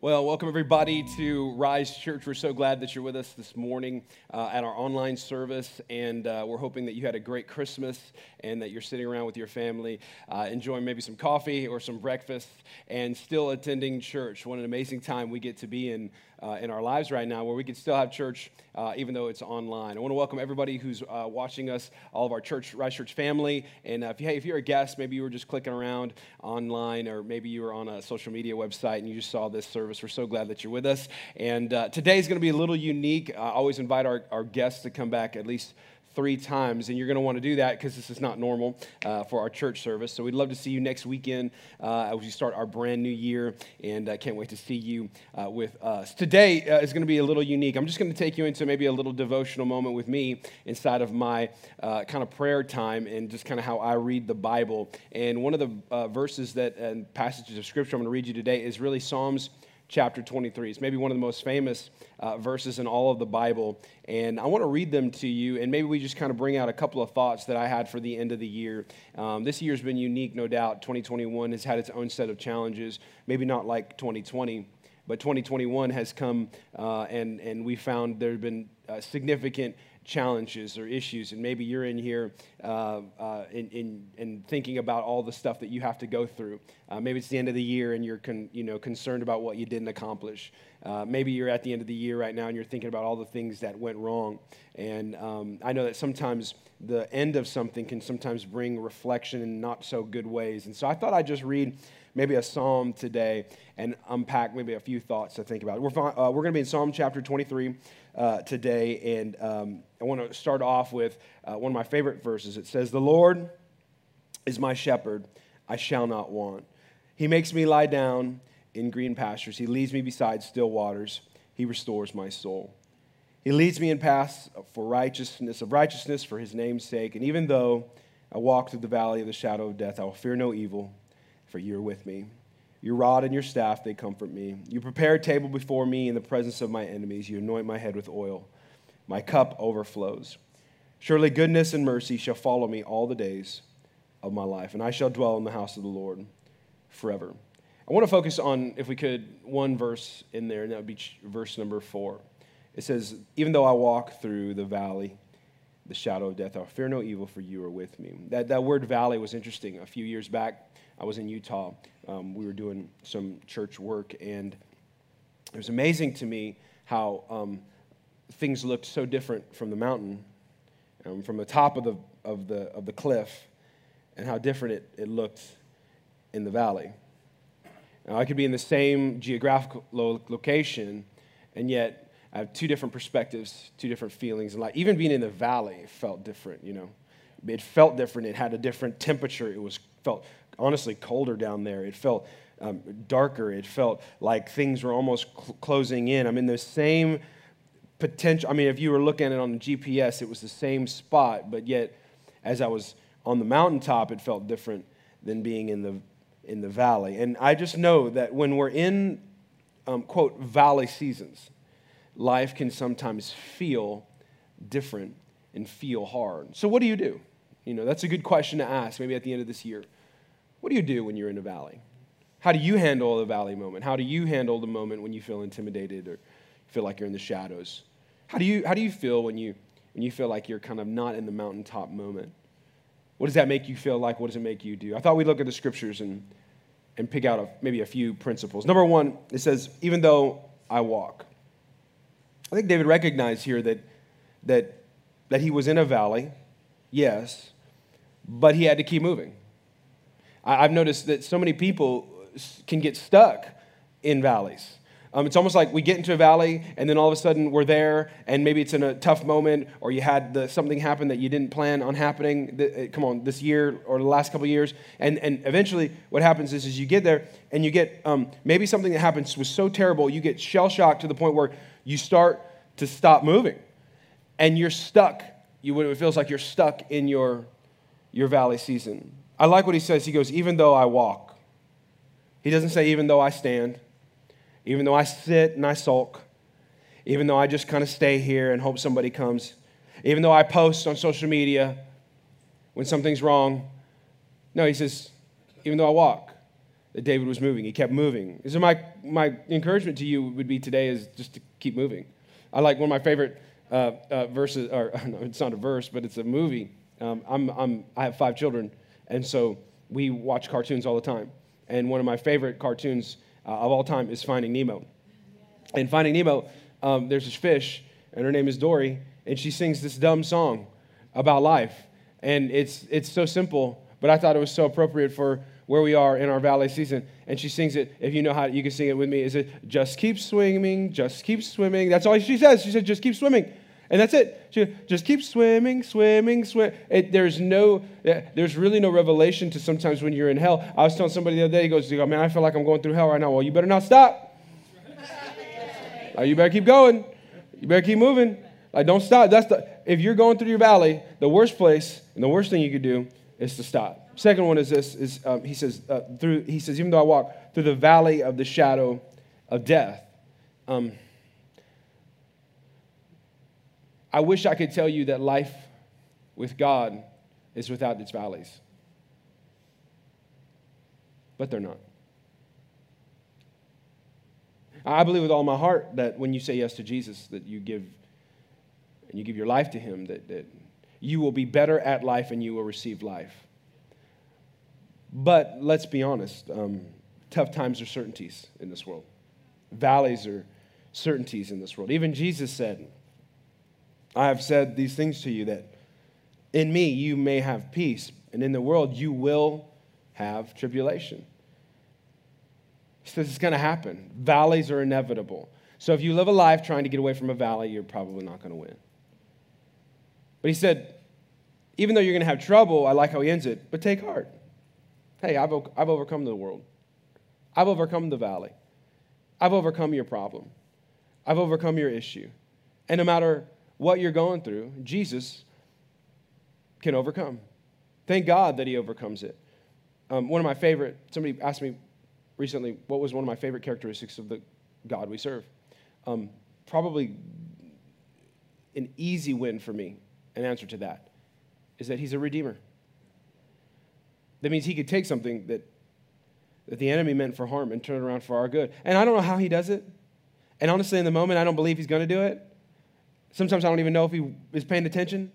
Well, welcome everybody to Rise Church. We're so glad that you're with us this morning uh, at our online service, and uh, we're hoping that you had a great Christmas and that you're sitting around with your family, uh, enjoying maybe some coffee or some breakfast, and still attending church. What an amazing time we get to be in uh, in our lives right now where we can still have church uh, even though it's online. I want to welcome everybody who's uh, watching us, all of our church, Rise Church family. And uh, if, you, hey, if you're a guest, maybe you were just clicking around online or maybe you were on a social media website and you just saw this service, we're so glad that you're with us. And uh, today is going to be a little unique. I always invite our, our guests to come back at least three times, and you're going to want to do that because this is not normal uh, for our church service. So we'd love to see you next weekend uh, as we start our brand new year, and I can't wait to see you uh, with us. Today uh, is going to be a little unique. I'm just going to take you into maybe a little devotional moment with me inside of my uh, kind of prayer time and just kind of how I read the Bible. And one of the verses that and passages of scripture I'm going to read you today is really Psalms chapter 23. It's maybe one of the most famous uh, verses in all of the Bible. And I want to read them to you, and maybe we just kind of bring out a couple of thoughts that I had for the end of the year. Um, this year's been unique, no doubt. 2021 has had its own set of challenges, maybe not like 2020. But 2021 has come, uh, and, and we found there have been uh, significant challenges or issues, and maybe you're in here uh, uh, in, in, in, thinking about all the stuff that you have to go through. Uh, maybe it's the end of the year and you're con, you know, concerned about what you didn't accomplish. Uh, maybe you're at the end of the year right now and you're thinking about all the things that went wrong. And um, I know that sometimes the end of something can sometimes bring reflection in not so good ways. And so I thought I'd just read maybe a psalm today and unpack maybe a few thoughts to think about. We're, uh, we're going to be in Psalm chapter 23 uh, today, and um, I want to start off with uh, one of my favorite verses. It says, The Lord is my shepherd, I shall not want. He makes me lie down in green pastures, He leads me beside still waters, He restores my soul. He leads me in paths for righteousness, of righteousness for His name's sake. And even though I walk through the valley of the shadow of death, I will fear no evil for you are with me. Your rod and your staff, they comfort me. You prepare a table before me in the presence of my enemies. You anoint my head with oil. My cup overflows. Surely goodness and mercy shall follow me all the days of my life, and I shall dwell in the house of the Lord forever. I want to focus on, if we could, one verse in there, and that would be verse number four. It says, Even though I walk through the valley, the shadow of death, I'll fear no evil, for you are with me. That, that word valley was interesting. A few years back, I was in Utah. Um, we were doing some church work, and it was amazing to me how um, things looked so different from the mountain, um, from the top of the, of, the, of the cliff, and how different it, it looked in the valley. Now, I could be in the same geographical lo- location, and yet I have two different perspectives, two different feelings. And like even being in the valley felt different, you know. It felt different. It had a different temperature. It was felt honestly colder down there. It felt um, darker. It felt like things were almost cl- closing in. I'm in the same potential. I mean, if you were looking at it on the GPS, it was the same spot, but yet as I was on the mountaintop, it felt different than being in the in the valley. And I just know that when we're in um, quote valley seasons, life can sometimes feel different and feel hard. So what do you do? You know, that's a good question to ask maybe at the end of this year. What do you do when you're in a valley? How do you handle the valley moment? How do you handle the moment when you feel intimidated or feel like you're in the shadows? How do you, how do you feel when you, when you feel like you're kind of not in the mountaintop moment? What does that make you feel like? What does it make you do? I thought we'd look at the scriptures and, and pick out a, maybe a few principles. Number one, it says, even though I walk. I think David recognized here that, that, that he was in a valley, yes, but he had to keep moving. I've noticed that so many people can get stuck in valleys. Um, it's almost like we get into a valley and then all of a sudden we're there and maybe it's in a tough moment or you had the, something happen that you didn't plan on happening, uh, come on, this year or the last couple years. And, and eventually what happens is, is you get there and you get um, maybe something that happens was so terrible, you get shell shocked to the point where you start to stop moving and you're stuck. You, it feels like you're stuck in your, your valley season. I like what he says. He goes, even though I walk. He doesn't say, even though I stand, even though I sit and I sulk, even though I just kind of stay here and hope somebody comes, even though I post on social media when something's wrong. No, he says, even though I walk. that David was moving. He kept moving. So my, my encouragement to you would be today is just to keep moving. I like one of my favorite uh, uh, verses, or no, it's not a verse, but it's a movie. Um, I'm, I'm, I have five children, and so we watch cartoons all the time. And one of my favorite cartoons uh, of all time is Finding Nemo. In Finding Nemo, um, there's this fish, and her name is Dory, and she sings this dumb song about life. And it's, it's so simple, but I thought it was so appropriate for where we are in our valley season. And she sings it. If you know how, you can sing it with me. Is it just keep swimming, just keep swimming? That's all she says. She said, just keep swimming. And that's it. Just keep swimming, swimming, swim. There's no, there's really no revelation to sometimes when you're in hell. I was telling somebody the other day, he goes, man, I feel like I'm going through hell right now. Well, you better not stop. You better keep going. You better keep moving. Like, don't stop. That's the, if you're going through your valley, the worst place and the worst thing you could do is to stop. Second one is this: is um, he says uh, through he says even though I walk through the valley of the shadow of death. Um, I wish I could tell you that life with God is without its valleys, but they're not. I believe with all my heart that when you say yes to Jesus, that you give and you give your life to Him, that, that you will be better at life and you will receive life. But let's be honest um, tough times are certainties in this world, valleys are certainties in this world. Even Jesus said, I have said these things to you that in me you may have peace, and in the world you will have tribulation. He says it's going to happen. Valleys are inevitable. So if you live a life trying to get away from a valley, you're probably not going to win. But he said, even though you're going to have trouble, I like how he ends it, but take heart. Hey, I've, I've overcome the world. I've overcome the valley. I've overcome your problem. I've overcome your issue. And no matter what you're going through, Jesus can overcome. Thank God that he overcomes it. Um, one of my favorite, somebody asked me recently, what was one of my favorite characteristics of the God we serve? Um, probably an easy win for me, an answer to that, is that he's a redeemer. That means he could take something that, that the enemy meant for harm and turn it around for our good. And I don't know how he does it. And honestly, in the moment, I don't believe he's going to do it. Sometimes I don't even know if he is paying attention.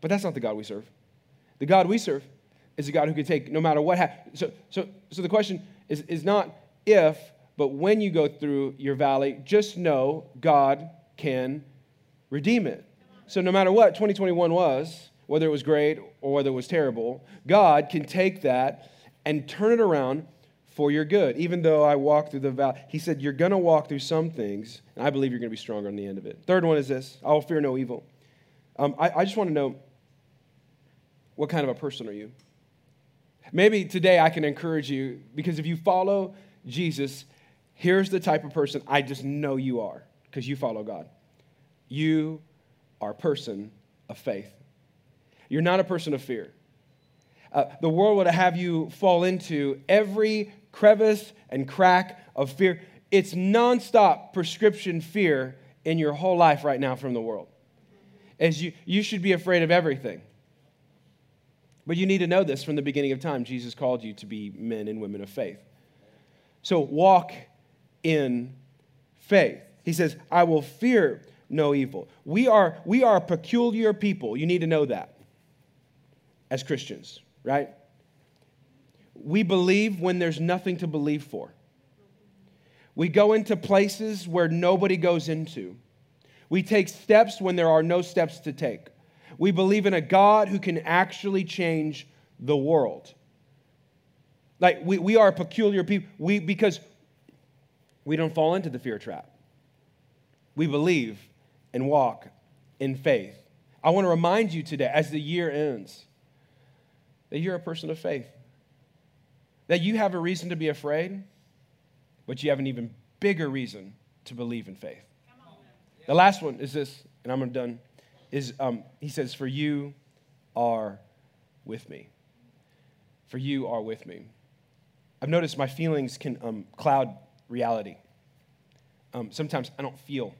But that's not the God we serve. The God we serve is a God who can take no matter what happens. So, so, so the question is, is not if, but when you go through your valley, just know God can redeem it. So no matter what 2021 was, whether it was great or whether it was terrible, God can take that and turn it around for your good. Even though I walk through the valley, He said, You're going to walk through some things, and I believe you're going to be stronger on the end of it. Third one is this I will fear no evil. Um, I, I just want to know what kind of a person are you? Maybe today I can encourage you because if you follow Jesus, here's the type of person I just know you are because you follow God. You are a person of faith. You're not a person of fear. Uh, the world would have you fall into every crevice and crack of fear. It's nonstop prescription fear in your whole life right now from the world. As you, you should be afraid of everything. But you need to know this from the beginning of time. Jesus called you to be men and women of faith. So walk in faith. He says, I will fear no evil. We are, we are a peculiar people. You need to know that as Christians, right? We believe when there's nothing to believe for. We go into places where nobody goes into. We take steps when there are no steps to take. We believe in a God who can actually change the world. Like we, we are a peculiar people we, because we don't fall into the fear trap. We believe and walk in faith. I want to remind you today, as the year ends, that you're a person of faith. That you have a reason to be afraid, but you have an even bigger reason to believe in faith. The last one is this, and I'm done, is um, he says, For you are with me. For you are with me. I've noticed my feelings can um, cloud reality. Um, sometimes I don't feel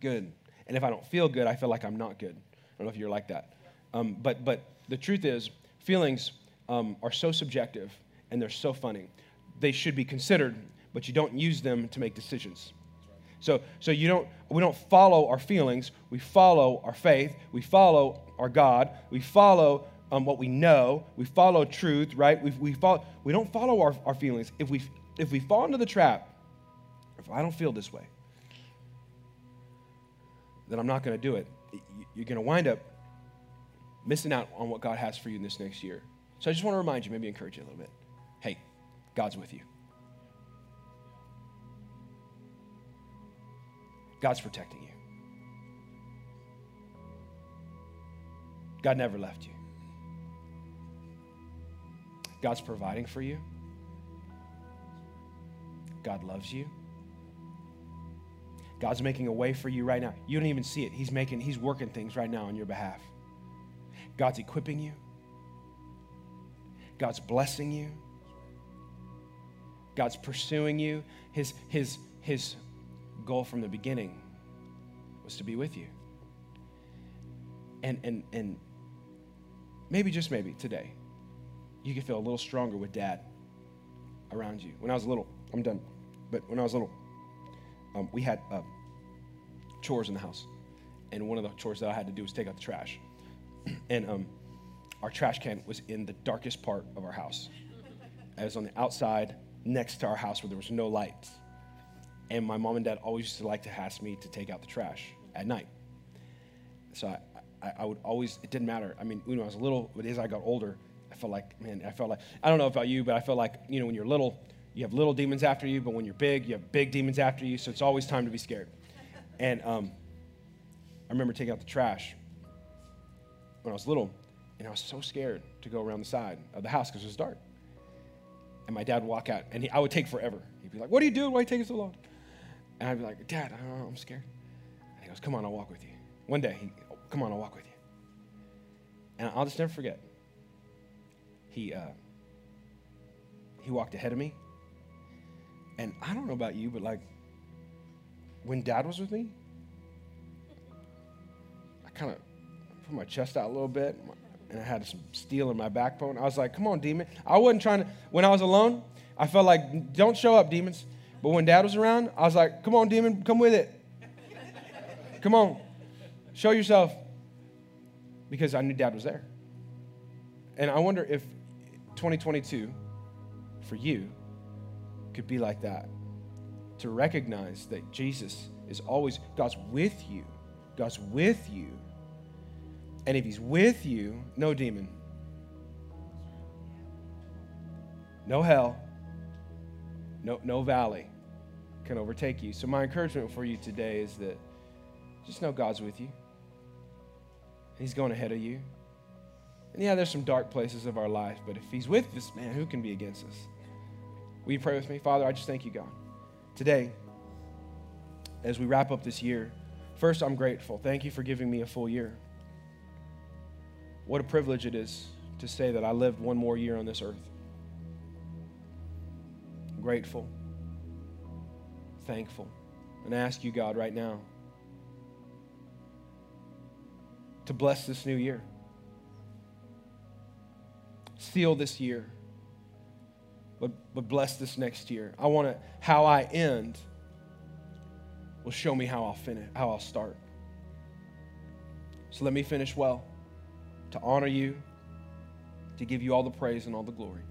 good. And if I don't feel good, I feel like I'm not good. I don't know if you're like that. Um, but, but the truth is, feelings um, are so subjective and they're so funny. They should be considered, but you don't use them to make decisions. So, so you don't, we don't follow our feelings. We follow our faith. We follow our God. We follow um, what we know. We follow truth, right? We, we, follow, we don't follow our, our feelings. If we, if we fall into the trap, if I don't feel this way, then I'm not going to do it. You're going to wind up missing out on what God has for you in this next year. So I just want to remind you, maybe encourage you a little bit. God's with you. God's protecting you. God never left you. God's providing for you. God loves you. God's making a way for you right now. You don't even see it. He's making he's working things right now on your behalf. God's equipping you. God's blessing you. God's pursuing you. His his his goal from the beginning was to be with you. And, and, and maybe, just maybe, today, you can feel a little stronger with dad around you. When I was little, I'm done, but when I was little, um, we had uh, chores in the house. And one of the chores that I had to do was take out the trash. and um, our trash can was in the darkest part of our house. It was on the outside next to our house where there was no lights. And my mom and dad always used to like to ask me to take out the trash at night. So I, I, I would always, it didn't matter. I mean, when I was little, but as I got older, I felt like, man, I felt like, I don't know about you, but I felt like, you know, when you're little, you have little demons after you, but when you're big, you have big demons after you. So it's always time to be scared. And um, I remember taking out the trash when I was little, and I was so scared to go around the side of the house because it was dark. And my dad would walk out, and he, I would take forever. He'd be like, "What are you doing? Why are you taking so long?" And I'd be like, Dad, I don't know, I'm scared. And he goes, Come on, I'll walk with you. One day, he, come on, I'll walk with you. And I'll just never forget. He, uh, he walked ahead of me. And I don't know about you, but like, when dad was with me, I kind of put my chest out a little bit and I had some steel in my backbone. I was like, come on, demon. I wasn't trying to, when I was alone, I felt like, don't show up, demons. But when dad was around, I was like, come on, demon, come with it. Come on, show yourself. Because I knew dad was there. And I wonder if 2022 for you could be like that to recognize that Jesus is always, God's with you. God's with you. And if he's with you, no demon, no hell, no, no valley, can overtake you. So, my encouragement for you today is that just know God's with you. He's going ahead of you. And yeah, there's some dark places of our life, but if He's with us, man, who can be against us? Will you pray with me? Father, I just thank you, God. Today, as we wrap up this year, first, I'm grateful. Thank you for giving me a full year. What a privilege it is to say that I lived one more year on this earth. I'm grateful thankful. And I ask you, God, right now to bless this new year. Seal this year, but, but bless this next year. I want to, how I end will show me how I'll finish, how I'll start. So let me finish well, to honor you, to give you all the praise and all the glory,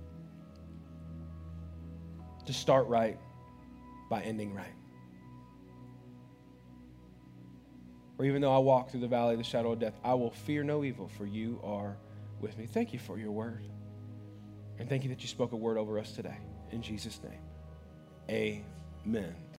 to start right by ending right. Or even though I walk through the valley of the shadow of death, I will fear no evil, for you are with me. Thank you for your word. And thank you that you spoke a word over us today. In Jesus' name, amen.